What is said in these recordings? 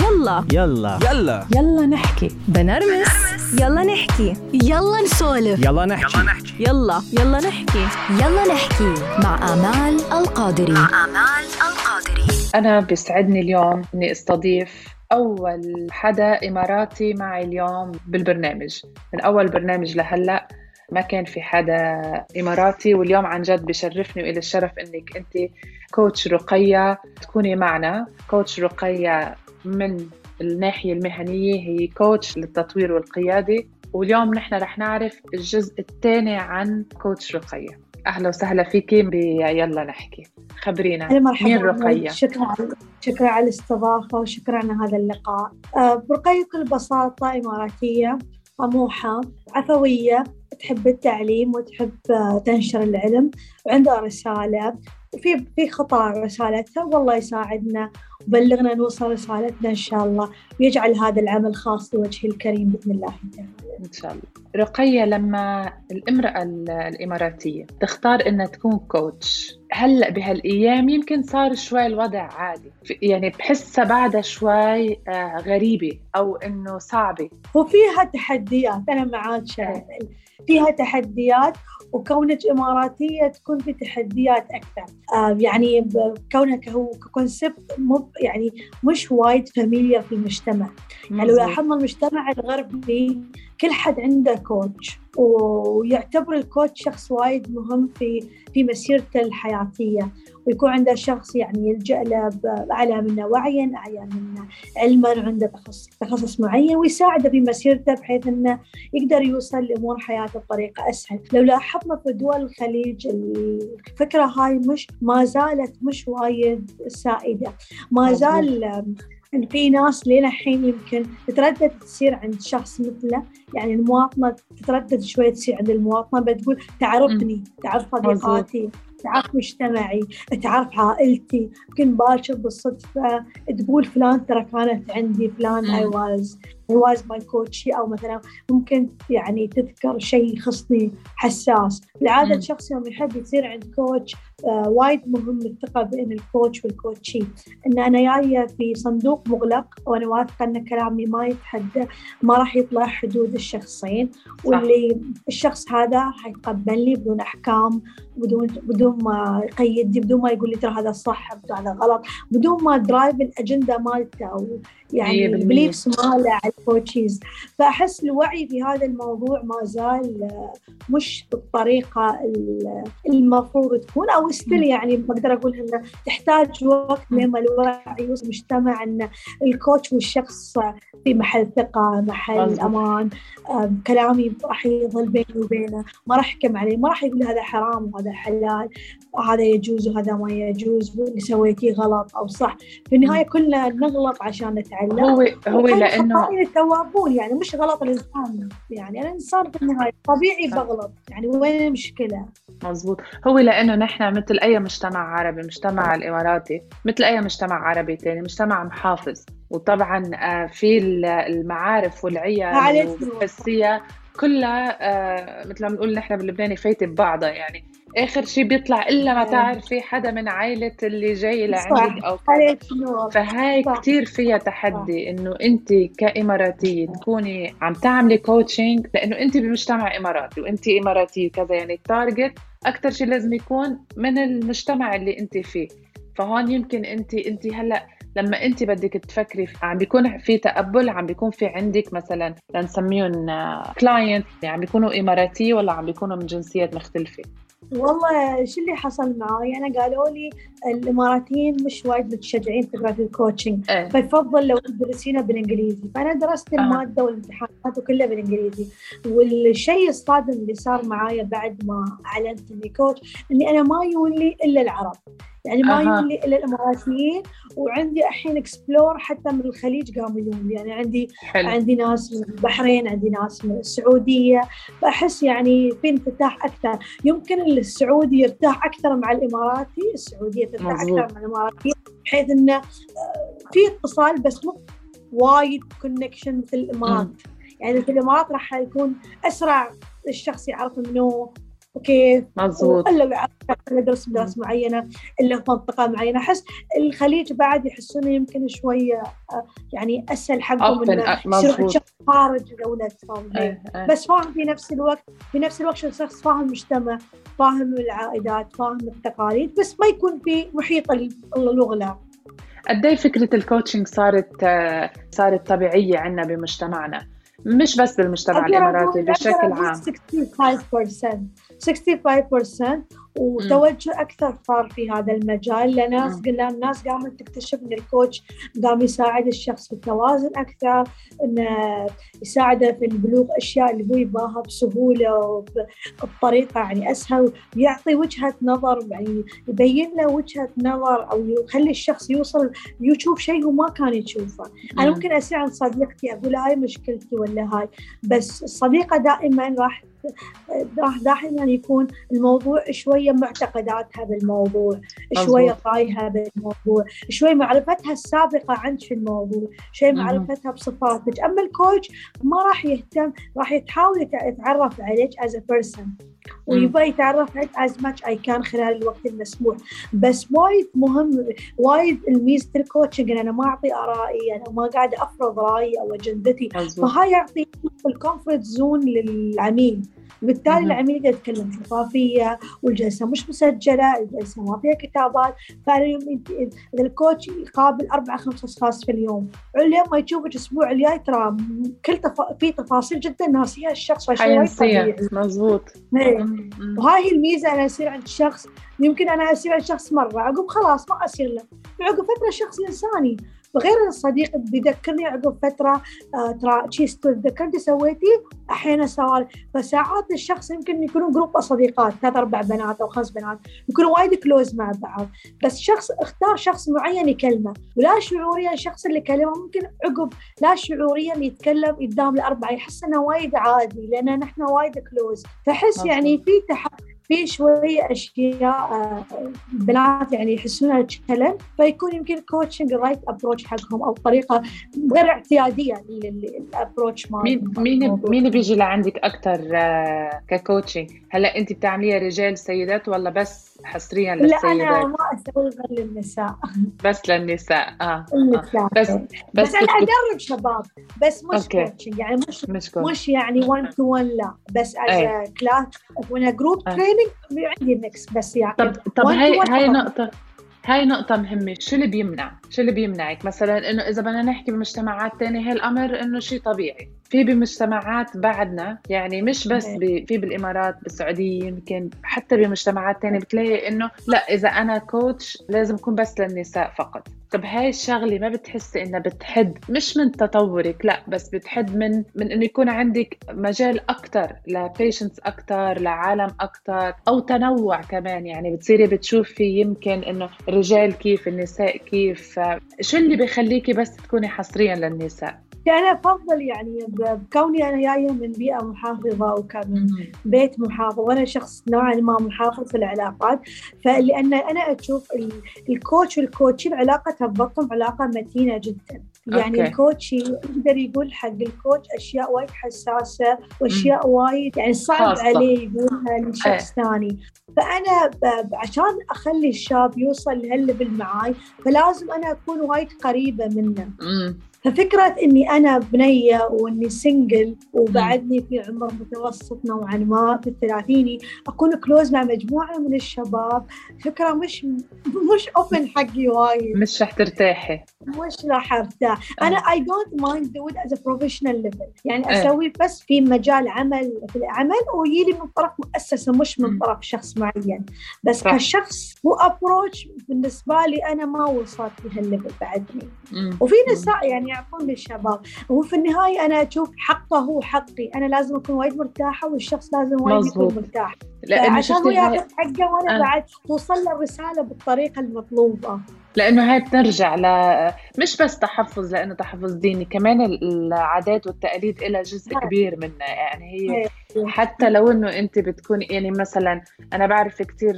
يلا. يلا. يلا. يلا نحكي. بنرمس. يلا نحكي. يلا نسولف. يلا نحكي. يلا يلا. نحكي. يلا نحكي. مع آمال القادري. مع آمال القادري. أنا بيسعدني اليوم إني أستضيف أول حدا إماراتي معي اليوم بالبرنامج. من أول برنامج لهلأ ما كان في حدا إماراتي واليوم عن جد بشرفني وإلى الشرف إنك أنت كوتش رقية تكوني معنا. كوتش رقية من الناحية المهنية هي كوتش للتطوير والقيادة. واليوم نحن رح نعرف الجزء الثاني عن كوتش رقية. أهلا وسهلا فيكي بيلا نحكي. خبرينا. أهلا مرحبا. مين رقية؟ شكرا على شكرا على الاستضافة وشكرا على هذا اللقاء. آه، رقية بكل بساطة إماراتية طموحة عفوية تحب التعليم وتحب آه، تنشر العلم وعندها رسالة وفي في خطأ رسالتها والله يساعدنا وبلغنا نوصل رسالتنا إن شاء الله ويجعل هذا العمل خاص لوجهه الكريم بإذن الله. تعالى إن شاء الله. رقية لما الامرأة ال- الإماراتية تختار إنها تكون كوتش هلأ بهالأيام يمكن صار شوي الوضع عادي؟ يعني بحسها بعدها شوي آه، غريبة أو إنه صعبة. وفيها تحديات أنا معاك شاهد فيها تحديات وكونك إماراتية تكون في تحديات أكثر آه يعني كونك هو concept مو يعني مش وايد familiar في المجتمع يعني لو. لاحظنا المجتمع الغربي كل حد عنده coach ويعتبر ال coach شخص وايد مهم في في مسيرته الحياتية. ويكون عنده شخص يعني يلجأ له أعلى منه وعيا أعلى منه علما عنده تخصص, تخصص معين ويساعده في مسيرته بحيث إنه يقدر يوصل لأمور حياته بطريقة أسهل، لو لاحظنا في دول الخليج الفكرة هاي مش ما زالت مش وايد سائدة، ما. زال إن في ناس لين الحين يمكن تتردد تصير عند شخص مثله. يعني المواطنة تتردد شوية تصير عند المواطنة بتقول تعرفني تعرف صديقاتي تعرف مجتمعي تعرف عائلتي. يمكن باكر بالصدفة تقول فلان ترى كانت عندي فلان مم. I was my coach أو مثلا ممكن يعني تذكر شيء يخصني حساس. بالعادة مم. الشخص يوم يحب يصير عند كوتش آه وايد مهم الثقة بين الكوتش والكوتشي. إن أنا جاية في صندوق مغلق وأنا واثقة إن كلامي ما يتحدى ما راح يطلع حدود الشخصين واللي الشخص هذا حيتقبلني بدون أحكام بدون بدون ما يقيدني بدون ما يقول لي ترى هذا صح هذا غلط بدون ما drive الأجندة مالته أو يعني. ال beliefs ماله على ال coachees فأحس الوعي في هذا الموضوع ما زال آه، مش بالطريقة ال- المفروض تكون أو still يعني بقدر أقول إنه تحتاج وقت لما الوعي يوصل مجتمع إن ال coach والشخص في محل ثقة محل. أمان كلامي راح يظل بيني وبينه ما راح يحكم عليه ما راح يقول هذا حرام وهذا حلال هذا يجوز وهذا ما يجوز واللي سويتيه غلط أو صح. في النهاية كلنا نغلط عشان نتعلم. هو هو لأنه خطائين التوابون يعني مش غلط الإنسان يعني أنا إنسان في النهاية طبيعي. بغلط يعني وين المشكلة؟ مزبوط هو لأنه نحن مثل أي مجتمع عربي مجتمع الإماراتي مثل أي مجتمع عربي تاني مجتمع محافظ وطبعا آه، في ال- المعارف والعيال عليك والحسية كلها آه، مثل ما بنقول نحن باللبناني فايتة ببعضها يعني آخر شيء بيطلع إلا ما آه. تعرفي حدا من عائلة اللي جاي. لعندك كذا. نور فهاي صح. كتير فيها تحدي إنه أنت كإماراتية تكوني عم تعملي coaching لأنه أنت بمجتمع إماراتي وأنت إماراتية وكذا يعني ال target أكثر شيء لازم يكون من المجتمع اللي أنت فيه فهون يمكن أنت أنت هلأ لما أنت بدك تفكري عم بيكون في تقبل عم بيكون في عندك مثلا لنسميهم client عم بيكونوا إماراتية ولا عم بيكونوا من جنسيات مختلفة والله شو اللي حصل معاي؟ أنا قالوا لي الإماراتيين مش وايد متشجعين فكره ال coaching إيه. فيفضل لو تدرسينها بالإنجليزي. فأنا درست آه. المادة والامتحانات وكلها بالإنجليزي. والشيء الصادم اللي صار معايا بعد ما أعلنت إني coach إني أنا ما يون لي إلا العرب. يعني ما أها. يون لي إلا الاماراتيين وعندي الحين explore حتى من الخليج قاموا لي يعني عندي حلو عندي ناس من البحرين عندي ناس من السعودية بحس يعني في انفتاح أكثر يمكن السعودي يرتاح أكثر مع الإماراتي السعودية ترتاح مظبوط. أكثر مع الإماراتي بحيث إنه آه، في اتصال بس مو وايد كونكشن مثل الإمارات مم. يعني في الإمارات راح يكون أسرع الشخص يعرف منه وكيف مزبوط. الا ندرس مدارس معينة إلا في منطقة معينة. أحس الخليج بعد يحسون يمكن شوية آه، يعني أسهل حقهم إنه. شخص خارج دوله فاهم؟ إيه، إيه. بس فاهم في نفس الوقت في نفس الوقت شخص فاهم المجتمع فاهم العائدات فاهم التقاليد بس ما يكون في محيط اللغة قد إيه فكرة الكوتشنج صارت آه، صارت طبيعية عندنا بمجتمعنا؟ مش بس بالمجتمع الإماراتي بشكل عام. 65% 65% وتوجه أكثر صار في هذا المجال لناس. قلنا الناس قامت تكتشف إن الكوتش قام يساعد الشخص في التوازن أكثر انه يساعده في بلوغ أشياء اللي هو يباها بسهولة وبطريقة يعني أسهل ويعطي وجهة نظر يعني يبين له وجهة نظر أو يخلي الشخص يوصل يشوف شيء هو ما كان يشوفه أنا مم. ممكن اسير عند صديقتي أقول هاي مشكلتي ولا هاي بس الصديقه دائما راح دائما يكون الموضوع شوية معتقداتها بالموضوع. شوية رايها بالموضوع شوي معرفتها السابقة عنك في الموضوع شوي مهم. معرفتها بصفاتك أما الكوتش ما راح يهتم راح يحاول يتع- يتعرف عليك as a person ويبغى يتعرف عليك as much as I can خلال الوقت المسموح. بس وايد مهم وايد الميزه ال coaching إن أنا ما أعطي آرائي أنا ما قاعدة أفرض رأيي أو أجندتي. فهاي يعطي ال comfort zone للعميل. بالتالي. العميل يقدر يتكلم شفافيه والجلسة مش مسجلة الجلسة ما فيها كتابات. إذا ال coach يقابل أربع خمس أشخاص في اليوم اليوم ما يشوفك الأسبوع الجاي ترى كل تف... في تفاصيل جدا ناسيها الشخص حينسيها. طبيعي. إيه. وهاي هي الميزة أنا اصير عند شخص يمكن أنا اصير عند شخص مرة عقب خلاص ما اصير له. عقب فتره شخص إنساني. وغير الصديق بيذكرني عقب فترة آه ترى شي تذكرتي سويتي؟ أحيانا سوالف فساعات الشخص يمكن يكونون group أصدقاء ثلاث أربع بنات أو خمس بنات يكونوا وايد close مع بعض. بس شخص اختار شخص معين يكلمه. ولا شعوريا الشخص اللي كلمه ممكن عقب لا شعوريا يتكلم قدام الأربعة يحس إنه وايد عادي لأن نحن وايد close فحس. يعني في تح... في شوية أشياء آه، البنات يعني يحسونها challenge فيكون يمكن ال coaching ال right approach حقهم أو طريقة غير اعتيادية لل approach مين مين مين بيجي لعندك أكثر ك coaching هلأ أنت بتعمليها رجال سيدات ولا بس حصريا لا أنا للسيدات ما أسوي غير للنساء بس للنساء آه النساء بس بس, بس أنا ادرب شباب بس مش أوكي. coaching يعني مش مش مش يعني 1 to 1 لا بس. as class وأنا group. training عندي mix بس يعني طب طب هاي هاي. نقطة هاي نقطة مهمة، شو اللي بيمنع؟ شو اللي بيمنعك؟ مثلا إنه إذا بدنا نحكي بمجتمعات تانية هي الأمر إنه شيء طبيعي، في بمجتمعات بعدنا يعني مش بس إيه. ب... في بالإمارات بالسعودية يمكن حتى بمجتمعات تانية بتلاقي إنه لا إذا أنا coach لازم أكون بس للنساء فقط، طب هاي الشغلة ما بتحسي إنها بتحد مش من تطورك لا بس بتحد من من إنه يكون عندك مجال أكتر ل patients أكتر لعالم أكتر أو تنوع كمان يعني بتصيري بتشوفي يمكن إنه الرجال كيف النساء كيف شو اللي بخليكي بس تكوني حصريا للنساء؟ أنا أفضل يعني بكوني أنا جاية من بيئة محافظة وكان بيت محافظ وأنا شخص نوعا ما محافظ في العلاقات. فلأن أنا أشوف ال- ال coach وال coachee علاقتها ببطن علاقة متينة جدا. يعني أوكي. ال coachee يقدر يقول حق ال coach أشياء وايد حساسة وأشياء وايد يعني صعب. عليه يقولها لشخص ثاني. فأنا عشان أخلي الشاب يوصل لهال level معاي فلازم أنا أكون وايد قريبة منه. ففكرة إني أنا بنية وإني single وبعدني في عمر متوسط نوعا ما في الثلاثيني أكون close مع مجموعة من الشباب فكرة مش مش open حقي وايد. مش رح ترتاحي. مش راح أرتاح. أنا I don't mind do it as a professional level. يعني إيه. أسوي بس في مجال عمل في العمل ويجي من طرف مؤسسة مش من. طرف شخص معين. بس صح. كشخص هو approach بالنسبة لي أنا ما وصلت لهال level بعدني. وفي نساء يعني يعطون للشباب وفي النهاية أنا أشوف حقه هو حقي أنا لازم أكون وايد مرتاحة والشخص لازم وايد. يكون مرتاح لأنه عشان هو هاي ياخذ حقه وأنا آه. بعد توصل له الرسالة بالطريقة المطلوبة لأنه هاي بترجع ل مش بس تحفظ لأنه تحفظ ديني كمان ال- العادات والتقاليد لها جزء نعم. كبير منها يعني هي إيه. حتى لو إنه أنت بتكون يعني مثلا أنا بعرف كثير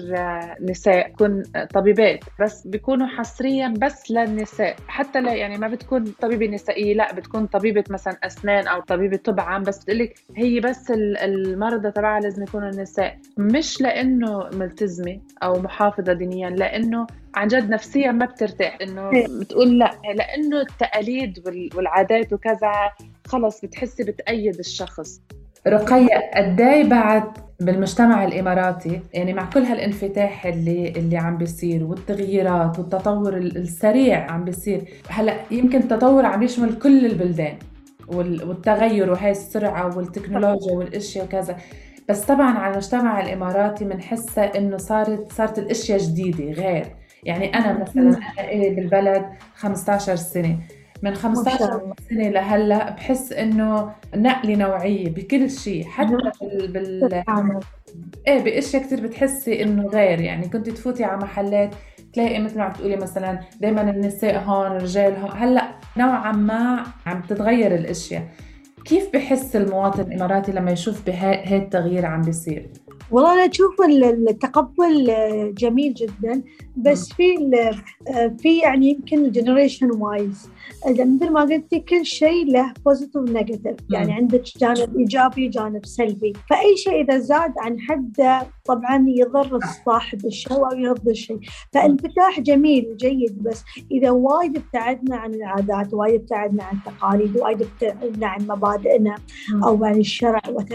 نساء تكون طبيبات بس بيكونوا حصريا بس للنساء. حتى لا يعني ما بتكون طبيبة نسائية لا بتكون طبيبة مثلا أسنان أو طبيبة طب عام بس بتقلك هي بس المرضى تبعها لازم يكونوا النساء مش لأنه ملتزمة أو محافظة دينيا لأنه عن جد نفسيا ما بترتاح. إنه إيه. بتقول لا لأنه التقاليد والعادات وكذا خلص بتحسي بتأيد الشخص. رقية قداي بعد بالمجتمع الإماراتي؟ يعني مع كل هالانفتاح اللي اللي عم بيصير والتغييرات والتطور السريع عم بيصير هلأ يمكن التطور عم يشمل كل البلدان والتغير وهي السرعة والتكنولوجيا والأشياء وكذا بس طبعا على المجتمع الإماراتي بنحسها إنه صارت صارت الأشياء جديدة غير. يعني أنا مثلا أنا إلي بالبلد 15 سنة. من 15 سنة لهلأ بحس إنه نقلة نوعية بكل شيء حتى بال, بال... إيه بأشياء كثير بتحسي إنه غير. يعني كنت تفوتي على محلات تلاقي مثل ما عم تقولي مثلا دائما النساء هون الرجال هون. هلأ نوعا ما عم تتغير الأشياء. كيف بحس المواطن الاماراتي لما يشوف بهي التغيير عم بيصير؟ والله أنا أشوف التقبل جميل جدا بس في في يعني يمكن generation wise مثل ما قلتي كل شيء له positive و negative يعني عندك جانب إيجابي جانب سلبي. فأي شيء إذا زاد عن حده طبعا يضر صاحب الشيء أو يضر الشيء. فالانفتاح جميل وجيد بس إذا وايد ابتعدنا عن العادات وايد ابتعدنا عن التقاليد وايد ابتعدنا عن مبادئنا أو عن الشرع وات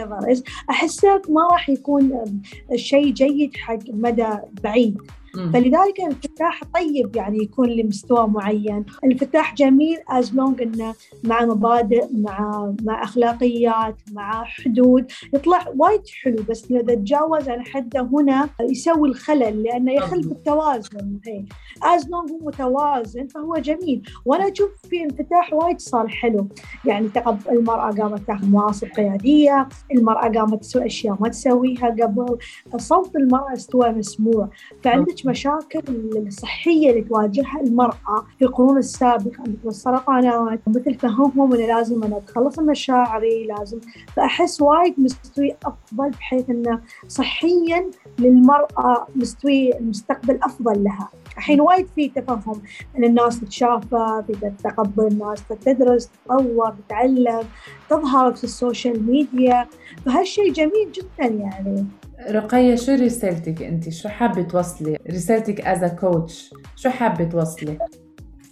أحسه ما راح يكون شيء جيد حق مدى بعيد. فلذلك الانفتاح طيب يعني يكون لمستوى معين. الانفتاح جميل as long إنه مع مبادئ مع مع أخلاقيات مع حدود. يطلع وايد حلو بس إذا تجاوز عن حده هنا يسوي الخلل لأنه يخل بالتوازن as long هو متوازن فهو جميل. وأنا أشوف في انفتاح وايد صار حلو. يعني المرأة قامت تاخذ مناصب قيادية المرأة قامت تسوي أشياء ما تسويها قبل. صوت المرأة استوى مسموع. فعندك مشاكل الصحية اللي تواجهها المرأة في القرون السابقة مثل السرطانات مثل فهمهم أنه لازم أنا أتخلص من مشاعري لازم فأحس وايد مستوي أفضل بحيث أنه صحيا للمرأة مستوي المستقبل أفضل لها. الحين وايد في تفهم إن الناس تتشافى تقبل الناس تدرس تطور تتعلم تظهر في السوشيال ميديا فهالشيء جميل جدا يعني. رقية شو رسالتك أنت؟ شو حابة توصلي؟ رسالتك as coach شو حابة توصلي؟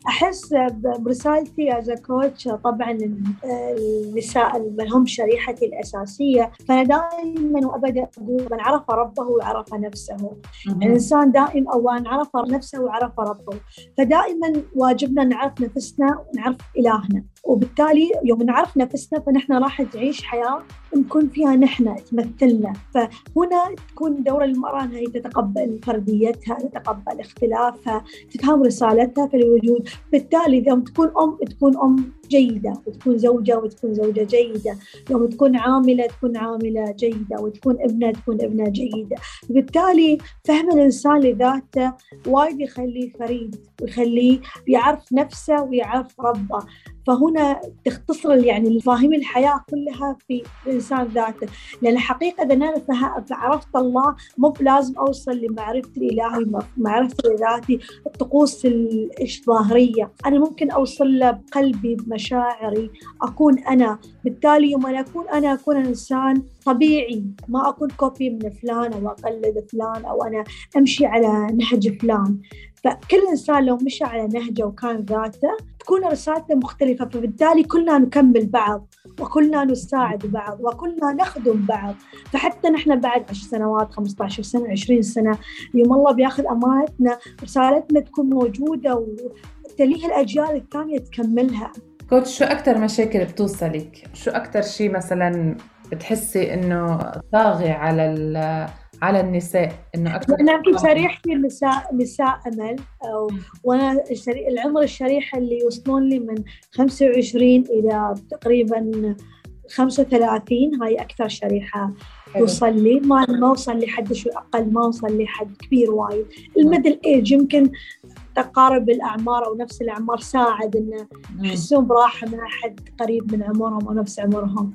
أحس برسالتي as coach طبعا النساء اللي هم شريحتي الأساسية. فأنا دائما وابدا أقول من عرف ربه وعرف نفسه. الإنسان دائما أو ان عرف نفسه وعرف ربه. فدائما واجبنا نعرف نفسنا ونعرف إلهنا. وبالتالي يوم نعرف نفسنا فنحن راح نعيش حياة نكون فيها نحن تمثلنا. فهنا تكون دور المرأة أنها تتقبل فرديتها تتقبل اختلافها تفهم رسالتها في الوجود. بالتالي يوم تكون أم تكون أم جيدة وتكون زوجة وتكون زوجة جيدة. يوم تكون عاملة تكون عاملة جيدة وتكون ابنة تكون ابنة جيدة. بالتالي فهم الإنسان لذاته وايد يخليه فريد ويخليه يعرف نفسه ويعرف ربه. فهنا تختصر يعني مفاهيم الحياة كلها في الإنسان ذاته. لأن الحقيقة إذا أنا عرفت الله مو بلازم أوصل لمعرفتي الإلهي معرفتي لذاتي الطقوس الظاهرية. أنا ممكن أوصل له بقلبي بمشاعري. أكون أنا. بالتالي يوم أنا أكون أنا أكون إنسان طبيعي. ما أكون copy من فلان أو أقلد فلان أو أنا أمشي على نهج فلان. فكل إنسان لو مشى على نهجه وكان ذاته تكون رسالته مختلفة فبالتالي كلنا نكمل بعض وكلنا نساعد بعض وكلنا نخدم بعض فحتى نحن بعد 10 سنوات 15 سنة 20 سنة يوم الله بياخذ أمانتنا رسالتنا تكون موجودة وتليها الأجيال الثانية تكملها كوتش شو أكثر مشاكل بتوصلك؟ شو أكثر شيء مثلا بتحسي إنه طاغي على على النساء إنه أكثر أنا شريحتي النساء نساء أمل أو وأنا العمر الشريحة اللي يوصلون لي من 25 إلى تقريبا 35 هاي أكثر شريحة توصل لي. ما ما اوصل لحد شوي أقل ما اوصل لحد كبير وايد. الميدل إيج يمكن تقارب الأعمار أو نفس الأعمار ساعد انه يحسون براحة مع حد قريب من عمرهم أو نفس عمرهم.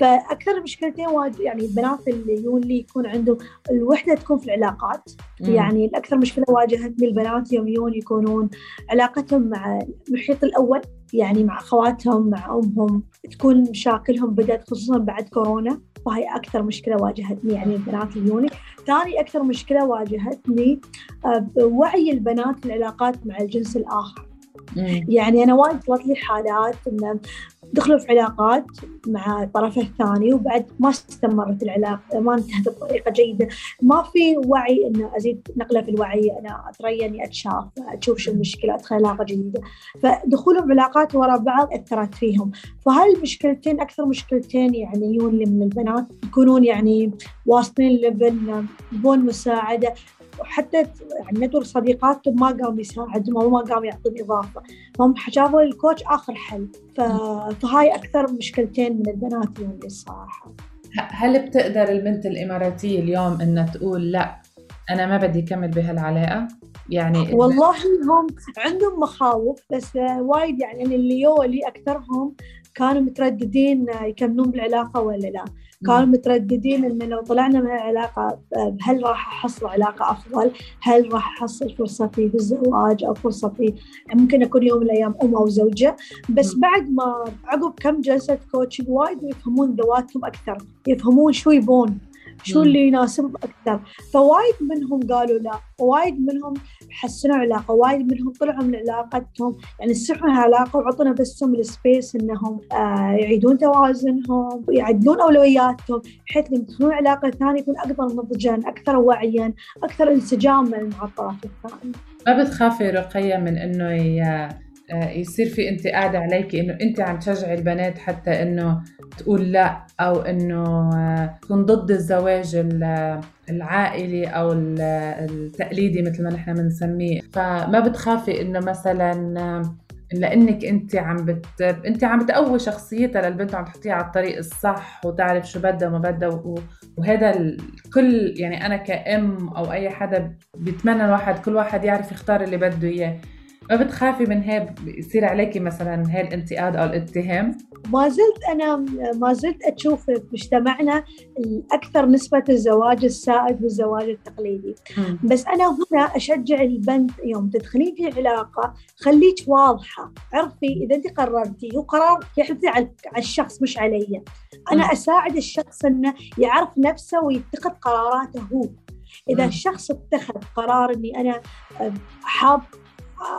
فأكثر مشكلتين يعني البنات اللي يجون لي يكون عندهم الوحدة تكون في العلاقات. مم. يعني الأكثر مشكلة واجهتني البنات يوم يجون يكونون علاقتهم مع المحيط الأول يعني مع أخواتهم مع أمهم تكون مشاكلهم بدأت خصوصا بعد كورونا وهي أكثر مشكلة واجهتني يعني البنات اللي يجوني. ثاني أكثر مشكلة واجهتني آه، بوعي البنات في العلاقات مع الجنس الآخر. يعني أنا وايد صارت لي حالات إن دخلوا في علاقات مع الطرف الثاني وبعد ما استمرت العلاقة ما انتهت بطريقة جيدة. ما في وعي إنه أزيد نقلة في الوعي أنا اتريى اني أتشاف أشوف شو المشكلة أدخل علاقة جديدة. فدخولهم بعلاقات وراء بعض أثرت فيهم. فهاي المشكلتين أكثر مشكلتين يعني يجون لي من البنات؟ يكونون يعني واصلين لبن يبون مساعدة وحتى يعني ندور صديقاتهم ما قام يساعدهم أو ما قام يعطون إضافة هم شافوا الكوتش آخر حل. فهاي أكثر مشكلتين من البنات اليوم الصراحة هل بتقدر البنت الإماراتية اليوم إنها تقول لا أنا ما بدي أكمل بهالعلاقة؟ يعني والله هم عندهم مخاوف بس وايد يعني اللي يولي أكثرهم كانوا مترددين يكملون بالعلاقة ولا لا كانوا مترددين ان لو طلعنا من العلاقة هل راح أحصل علاقة أفضل؟ هل راح أحصل فرصتي في الزواج أو فرصتي ممكن أكون يوم من الأيام أم أو زوجة بس. بعد ما عقب كم جلسة coaching وايد يفهمون ذواتهم أكثر، يفهمون شو يبون شو. اللي يناسبهم أكثر، فوايد منهم قالوا لا، وايد منهم حسنوا علاقة، وايد منهم طلعوا من علاقتهم، يعني سحوا العلاقة وعطوا نفسهم ال space إنهم آه يعيدون توازنهم ويعدلون أولوياتهم بحيث لما يدخلون علاقة ثانية يكون أكثر نضجا، أكثر وعيا، أكثر انسجاما مع الطرف الثاني. ما بتخافي رقية من آه، يصير في أنت قاعدة عليكي إنه أنت عم تشجعي البنات حتى إنه تقول لا أو إنه آه، تكون ضد الزواج ال- العائلي ال- التقليدي مثل ما نحن بنسميه. فما بتخافي إنه مثلا آه، لانك انت عم بت انت عم بتقوي شخصيتها للبنت وعم تحطيها على الطريق الصح وتعرف شو بدها وما بدها و... وهذا الكل يعني أنا كأم أو أي حدا بيتمنى الواحد كل واحد يعرف يختار اللي بده إياه. ما بتخافي من هيك يصير عليكي مثلا هاي الانتقاد أو الاتهام؟ ما زلت أنا ما زلت أشوف مجتمعنا أكثر نسبة الزواج السائد بالزواج التقليدي. بس أنا هنا أشجع البنت يوم تدخلين في علاقة خليك واضحة عرفي إذا أنت قررتي هو قرار يحدث على الشخص مش علي. أنا مم. أساعد الشخص إنه يعرف نفسه ويتخذ قراراته هو. إذا. الشخص اتخذ قرار إني أنا حاب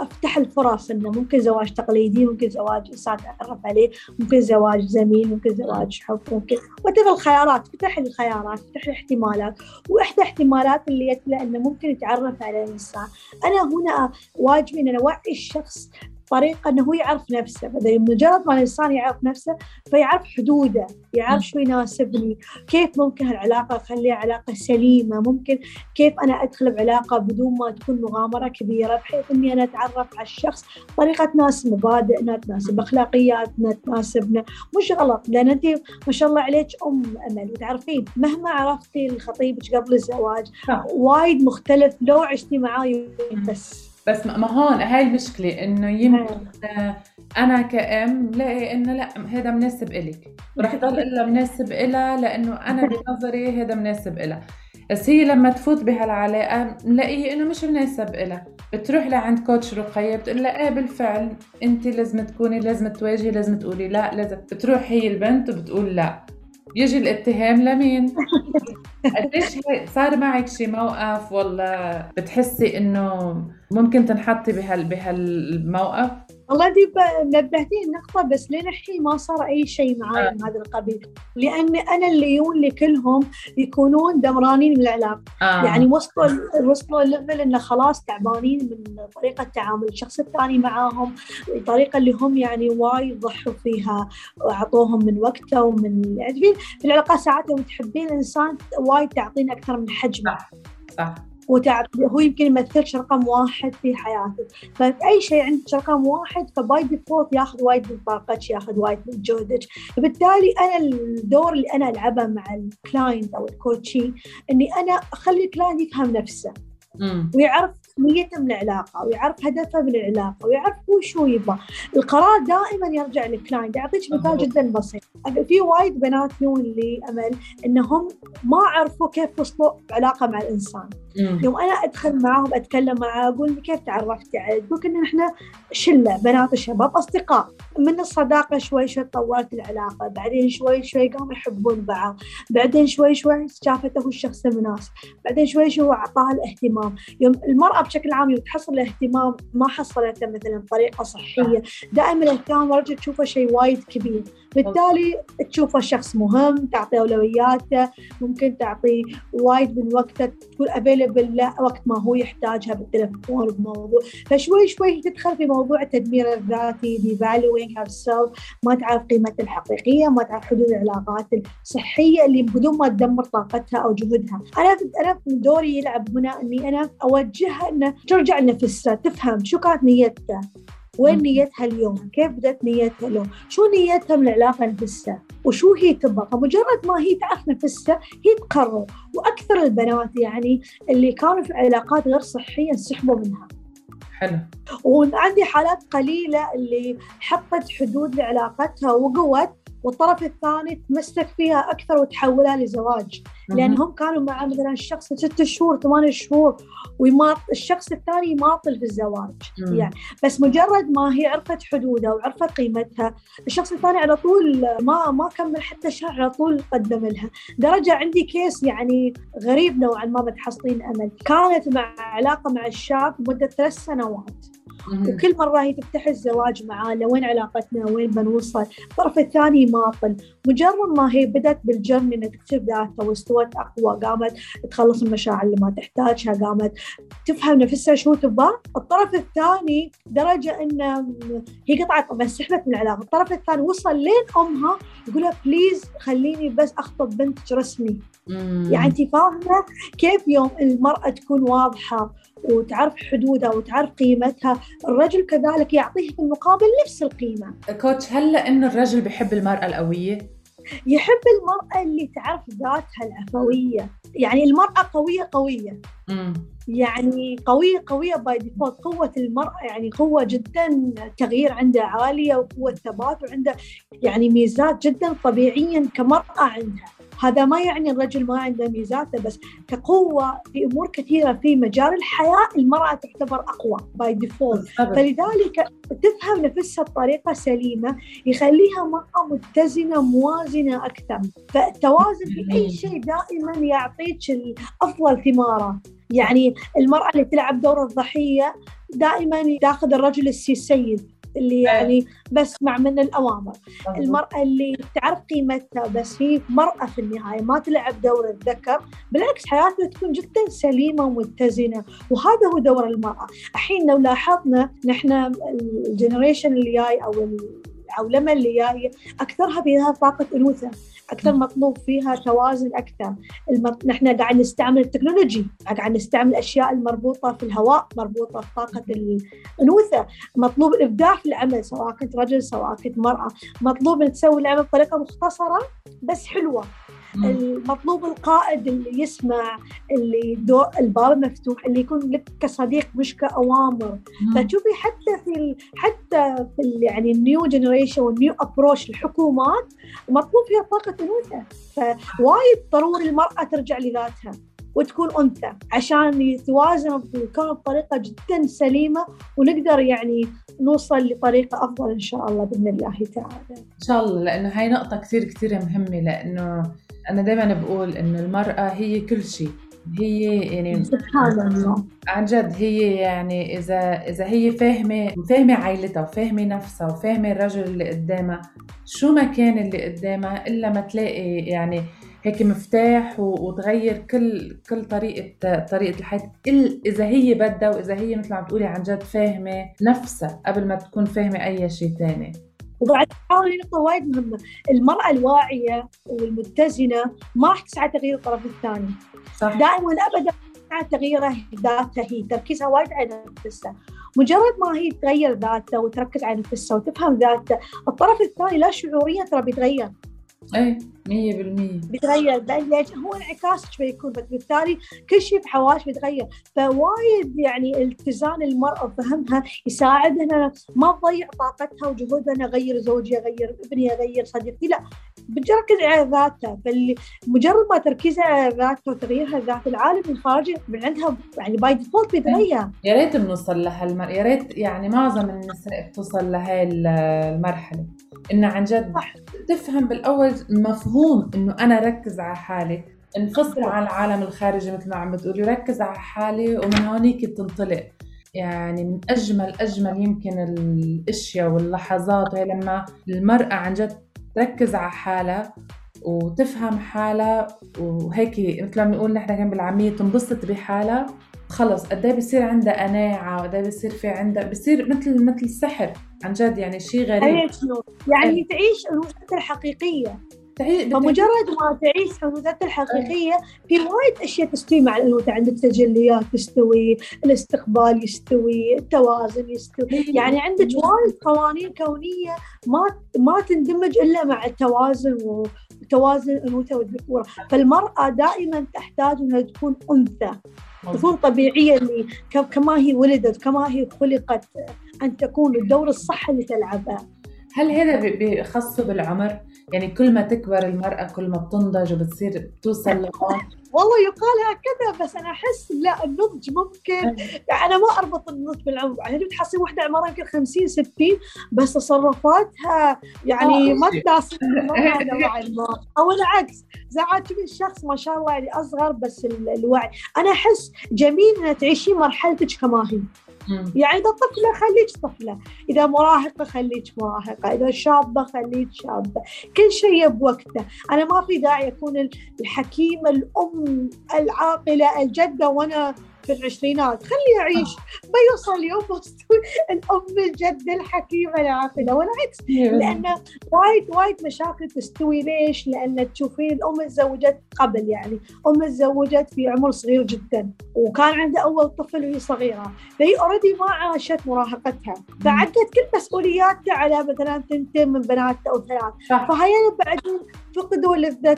أفتح الفرص إنه ممكن زواج تقليدي ممكن زواج إنسان اتعرف عليه ممكن زواج زميل ممكن زواج حب ممكن وتبغى الخيارات فتح الخيارات فتح الاحتمالات. وإحدى الاحتمالات اللي يتلى إنه ممكن يتعرف على الانسان أنا هنا واجبي إن أوعي الشخص طريقة أنه هو يعرف نفسه. فإذا مجرد ما الإنسان يعرف نفسه فيعرف حدوده يعرف شو يناسبني كيف ممكن هالعلاقة أخليها علاقة سليمة ممكن كيف أنا أدخل بعلاقة بدون ما تكون مغامرة كبيرة بحيث أني أنا أتعرف على الشخص طريقة تناسب مبادئنا تناسب أخلاقياتنا تناسبنا. مش غلط لأن أنت ما شاء الله عليك أم أمل. وتعرفين مهما عرفتي لخطيبك قبل الزواج. وايد مختلف لو عشتي معاه بس بس ما هون هاي المشكلة إنه يمكن آه، أنا كأم لاقي إنه لأ هذا مناسب إلك. ورح ضل إلا مناسب إلها لأنه أنا بنظري هذا مناسب إلها بس هي لما تفوت بهالعلاقة نلاقيه إنه مش مناسب إلها بتروح لعند كوتش رقية بتقول لها إيه بالفعل أنت لازم تكوني لازم تواجهي لازم تقولي لأ لازم. بتروح هي البنت وبتقول لأ. يجي الاتهام لمين؟ قديش صار معك شي موقف ولا بتحسي إنه ممكن تنحطي بهال بهالموقف؟ والله دي نبهتيني النقطة بس لين الحين ما صار أي شيء معي آه. من هذا القبيل لأن أنا اللي يجون لي كلهم يكونون دمرانين من العلاقة آه. يعني وصلوا وصلوا الليفل إنه خلاص تعبانين من طريقة تعامل الشخص الثاني معاهم الطريقة اللي هم يعني وايد ضحوا فيها وأعطوهم من وقته ومن يعني في العلاقات ساعات يوم تحبين الإنسان وايد تعطين أكثر من حجمه صح هو يمكن يمثلش رقم واحد في حياتك فأي شيء عندك رقم واحد ف by default ياخذ وايد من طاقتك ياخذ وايد من جهدك. فبالتالي أنا الدور اللي أنا ألعبه مع ال client أو ال coachee إني أنا أخلي ال client يفهم نفسه. ويعرف نيته من العلاقة ويعرف هدفه من العلاقة ويعرف هو شو يبغى. القرار دائما يرجع لل client أعطيك مثال جدا بسيط. في وايد بنات يون لي أمل إنهم ما عرفوا كيف وصلوا علاقة مع الإنسان. يوم أنا أدخل معاهم أتكلم معاه أقول كيف تعرفتي عليه تقول ان إحنا شلة بنات وشباب أصدقاء. من الصداقة شوي شوي طورت العلاقة بعدين شوي شوي قاموا يحبون بعض بعدين شوي شوي شافته الشخص المناسب بعدين شوي شوي أعطاها الاهتمام. يوم المرأة بشكل عام يوم تحصل الاهتمام ما حصلته مثلا بطريقة صحية. دائما الأهتمام الرجل تشوفه شيء وايد كبير. بالتالي تشوفه شخص مهم تعطي أولوياته ممكن تعطي وايد من وقته تكون افيلبل له وقت ما هو يحتاجها بالتليفون بموضوع فشوي شوي تدخل في موضوع التدمير الذاتي devaluing herself ما تعرف قيمتها الحقيقية ما تعرف حدود العلاقات الصحية اللي بدون ما تدمر طاقتها أو جهدها. أنا أنا دوري يلعب هنا إني أنا أوجهها إنه ترجع لنفسها تفهم شو كانت نيتها. وين نيتها اليوم؟ كيف بدأت نيتها اليوم؟ شو نيتها من العلاقة نفسها وشو هي تبغى؟ فمجرد ما هي تعرف نفسها هي تقرر. وأكثر البنات يعني اللي كانوا في علاقات غير صحية انسحبوا منها. حلو. وعندي حالات قليلة اللي حطت حدود لعلاقتها وقوت والطرف الثاني تمسك فيها أكثر وتحولها لزواج. لأن هم كانوا مع مثلا الشخص ست شهور ثمان شهور ويماط الشخص الثاني يماطل في الزواج. يعني بس مجرد ما هي عرفت حدودها وعرفت قيمتها الشخص الثاني على طول ما ما كمل حتى شهر على طول قدم لها. درجة عندي كيس يعني غريب نوعا ما بتحصلين أمل. كانت مع علاقة مع الشاب مدة ثلاث سنوات. وكل مرة هي تفتح الزواج معاه لوين علاقتنا؟ وين بنوصل؟ الطرف الثاني ماطل مجرد ما هي بدأت بالجرن إنها تكتب ذاتها واستوت أقوى قامت تخلص المشاعر اللي ما تحتاجها قامت تفهم نفسها شو تبغى. الطرف الثاني درجة إنه هي قطعت بس سحبت من العلاقة. الطرف الثاني وصل لين أمها يقول لها بليز خليني بس أخطب بنتك رسمي. يعني انت فاهمة كيف يوم المرأة تكون واضحة؟ وتعرف حدودها وتعرف قيمتها الرجل كذلك يعطيه في المقابل نفس القيمة. كوتش هل لأنه الرجل بيحب المرأة القوية؟ يحب المرأة اللي تعرف ذاتها العفوية يعني المرأة قوية قوية. مم. يعني قوية قوية by default قوة المرأة يعني قوة جدا تغيير عندها عالية وقوة ثبات وعندها يعني ميزات جدا طبيعيا كمرأة عندها. هذا ما يعني الرجل ما عنده ميزاته بس كقوة في أمور كثيرة في مجال الحياة المرأة تعتبر أقوى by default فلذلك تفهم نفسها بطريقة سليمة يخليها مرأة متزنة موازنة أكثر. فالتوازن في أي شيء دائما يعطيك أفضل ثمارة. يعني المرأة اللي تلعب دور الضحية دائما تاخذ الرجل السيد. اللي إيه. يعني بس مع من الأوامر. المرأة اللي تعرف قيمتها بس هي مرأة في النهاية ما تلعب دور الذكر بالعكس حياتها تكون جدا سليمة ومتزنة وهذا هو دور المرأة. الحين لو لاحظنا نحن ال generation اللي جاي أو العولمة اللي جاية أكثرها فيها طاقة أنوثة أكثر مطلوب فيها توازن أكثر. المط... نحن قاعد نستعمل ال technology قاعد نستعمل الأشياء المربوطة في الهواء مربوطة في طاقة الأنوثة. مطلوب الإبداع في العمل سواء كنت رجل سواء كنت مرأة. مطلوب إن تسوي العمل بطريقة مختصرة بس حلوة. المطلوب القائد اللي يسمع اللي دوم الباب مفتوح اللي يكون لك كصديق مش كأوامر فتشوفي حتى في ال... حتى في ال... يعني ال new generation وال new approach الحكومات مطلوب فيها طاقة أنوثة. فوايد ضروري المرأة ترجع لذاتها. وتكون أنثى عشان يتوازن ويكون بطريقة جدا سليمة ونقدر يعني نوصل لطريقة أفضل إن شاء الله بإذن الله تعالى. إن شاء الله لأنه هاي نقطة كثير كثير مهمة لأنه أنا دائما بقول إنه المرأة هي كل شيء هي يعني سبحان الله عن جد هي يعني إذا إذا هي فاهمة فاهمة عائلتها وفاهمة نفسها وفاهمة الرجل اللي قدامها شو ما كان اللي قدامها إلا ما تلاقي يعني هيك مفتاح وتغير كل كل طريقة طريقة الحياة إذا هي بدها وإذا هي مثل ما عم تقولي عن جد فاهمة نفسها قبل ما تكون فاهمة أي شيء ثاني وبعد هذه نقطة وايد مهمة، المرأة الواعية والمتزنة ما راح تسعى تغيير الطرف الثاني. صح. دائما ابدا تسعى تغيير ذاتها هي، تركيزها وايد على نفسها. مجرد ما هي تغير ذاتها وتركز على نفسها وتفهم ذاتها، الطرف الثاني لا شعوريا ترى بيتغير. إيه 100% بيتغير لأن هو انعكاس بيكون بالتالي كل شيء بحواش بيتغير. فوايد يعني التزام المرأة وفهمها يساعدنا ما تضيع طاقتها وجهودها انها أغير زوجي أغير ابني أغير صديقتي لا. بتركز على ذاتها فمجرد ما تركيزها على ذاتها وتغييرها ذات العالم الخارجي من عندها يعني by default بيتغير. يا ريت بنوصل لهالمر يا ريت يعني معظم النساء بتوصل لهي المرحلة. انها عن جد تفهم بالأول مفهوم إنه أنا ركز على حالي. انفصل عن العالم الخارجي مثل ما عم بتقولي ركز على حالي ومن هونيك بتنطلق. يعني من أجمل أجمل يمكن الأشياء واللحظات وهي لما المرأة عن جد تركز على حالها وتفهم حالها وهيك مثل ما بنقول نحن كان بالعامية تنبسط بحالها. خلص قد إيه بصير عندها قناعة وقد إيه بصير في عندها بصير مثل مثل سحر عن جد يعني شيء غريب. يعني تعيش الوحدة الحقيقية. فمجرد ما تعيش حدودات الحقيقية في وايد أشياء تستوي مع الانوثه عندك تجليات تستوي الاستقبال يستوي التوازن يستوي. يعني عندك وايد قوانين كونية ما ما تندمج إلا مع التوازن وتوازن الأنوثة والذكوره فالمرأة دائما تحتاج إنها تكون أنثى. تكون طبيعية اللي كما هي ولدت كما هي خلقت أن تكون الدور الصح اللي تلعبه هل هذا بيخص بالعمر؟ يعني كل ما تكبر المرأة كل ما بتنضج وبتصير بتوصل لهون. والله يقال هكذا بس أنا أحس لا النضج ممكن. يعني أنا ما أربط النضج بالعمر. يعني بتحصل وحدة عمرها يمكن 50 60 بس تصرفاتها يعني ما تناسب مع الماء أو العكس ساعات تشوفي الشخص ما شاء الله يعني أصغر بس الوعي. أنا أحس جميل إنها تعيشين مرحلتك كما هي. يعني إذا طفلة خليك طفلة إذا مراهقة خليك مراهقة إذا شابة خليك شابة كل شيء بوقته. أنا ما في داعي أكون الحكيمة الأم العاقلة الجدة وأنا في العشرينات. خليه يعيش بيوصل يوم مستوي الام الجده الحكيمه العاقله والعكس. لأن وايد وايد مشاكل تستوي. ليش؟ لأن تشوفين الأم تزوجت قبل يعني أم تزوجت في عمر صغير جدا وكان عندها أول طفل وهي صغيرة. فهي already ما عاشت مراهقتها. فعدت كل مسؤولياتها على مثلا ثنتين من بناتها أو ثلاث. فهي بعدين فقدوا لذة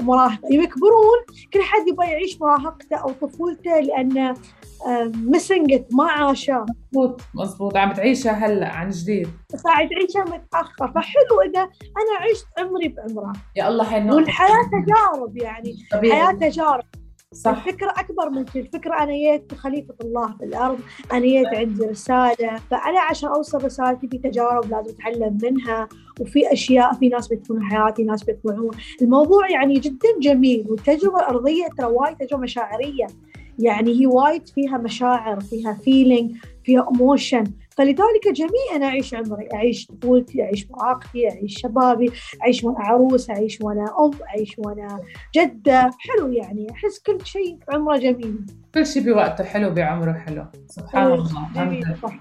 المراهقة. يكبرون كل حد يبغى يعيش مراهقته أو طفولته لأنه مسنجت ما عاشها. مضبوط مضبوط عم تعيشها هلأ عن جديد. عم تعيشها متأخر. فحلو إذا أنا عشت عمري بعمرة. يا الله النقطة. والحياة تجارب يعني. طبيعي. حياة تجارب. صح. الفكرة أكبر من كذا. الفكرة أنا جيت خليفة الله في الأرض. أنا جيت عندي رسالة. فأنا عشان أوصل رسالتي في تجارب لازم أتعلم منها. وفي أشياء في ناس بيدخلون حياتي ناس بيطلعون. الموضوع يعني جدا جميل والتجربة الأرضية ترى وايد تجربة مشاعرية. يعني هي وايد فيها مشاعر فيها feeling فيها emotion فلذلك جميع أنا أعيش عمري أعيش طفولتي أعيش مراهقتي أعيش شبابي أعيش وأنا عروس أعيش وأنا ام أعيش وأنا جدة. حلو يعني أحس كل شيء عمره جميل. كل شيء بوقته حلو بعمره حلو. سبحان الله. جميل. صح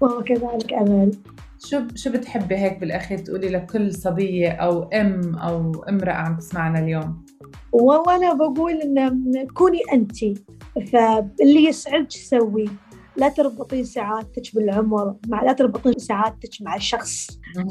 وكذلك أمل. شو شو بتحبي هيك بالأخير تقولي لكل صبية أو أم أو امرأة عم تسمعنا اليوم؟ والله أنا بقول إن كوني انت فاللي يسعدك سوي. لا تربطين سعادتك بالعمر مع لا تربطين سعادتك مع الشخص.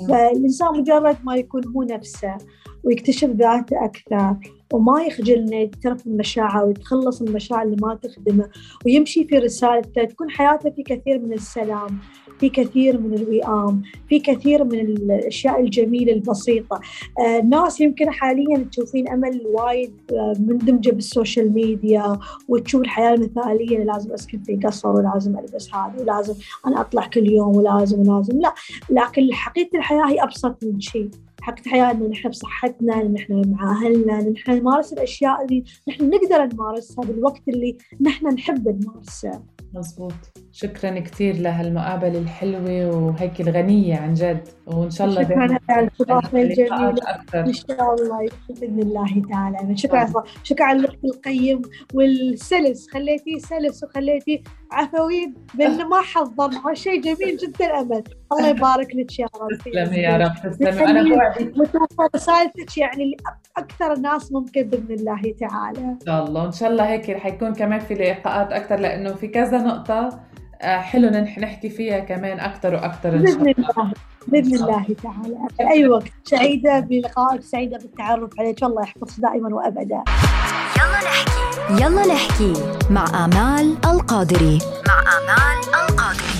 فالإنسان مجرد ما يكون هو نفسه ويكتشف ذاته أكثر وما يخجل انه يعترف المشاعر ويتخلص من المشاعر اللي ما تخدمه ويمشي في رسالته تكون حياته في كثير من السلام. في كثير من الوئام في كثير من الأشياء الجميلة البسيطة. آه، الناس يمكن حاليا تشوفين أمل وايد آه، مندمجة بالسوشيال ميديا وتشوف الحياة المثالية لازم أسكن في قصر ولازم ألبس هذا ولازم أنا أطلع كل يوم ولازم ولازم. لا لكن حقيقة الحياة هي أبسط من شيء. حق الحياة إن نحن بصحتنا إن نحن مع أهلنا إن نحن نمارس الأشياء اللي نحن نقدر نمارسها بالوقت اللي نحن نحب نمارسه مزبوط. شكرا كثير لهالمقابلة الحلوة وهيك الغنية عن جد. وإن شاء الله شكرا على الاستضافة الجميلة إن شاء الله بإذن الله تعالى. شكرا. شكرا. على القيم والسلس. خليتي سلس وخليتي عفوي بأنه ما حضر شيء جميل جدا أمل الله يبارك لك يا رب. تسلمي يا رب تسلمي. أنا بوعدك رسالتك يعني لأكثر الناس ممكن بإذن الله تعالى. إن شاء الله. إن شاء الله هيك رح يكون كمان في لقاءات أكثر لأنه في كذا نقطة آه، حلو نحكي فيها كمان أكثر وأكثر إن شاء الله. بإذن الله تعالى. في أي وقت. سعيدة بلقائك سعيدة بالتعرف عليك. الله يحفظك دائما وابدا. يلا نحكي. يلا نحكي مع آمال القادري. مع آمال القادري.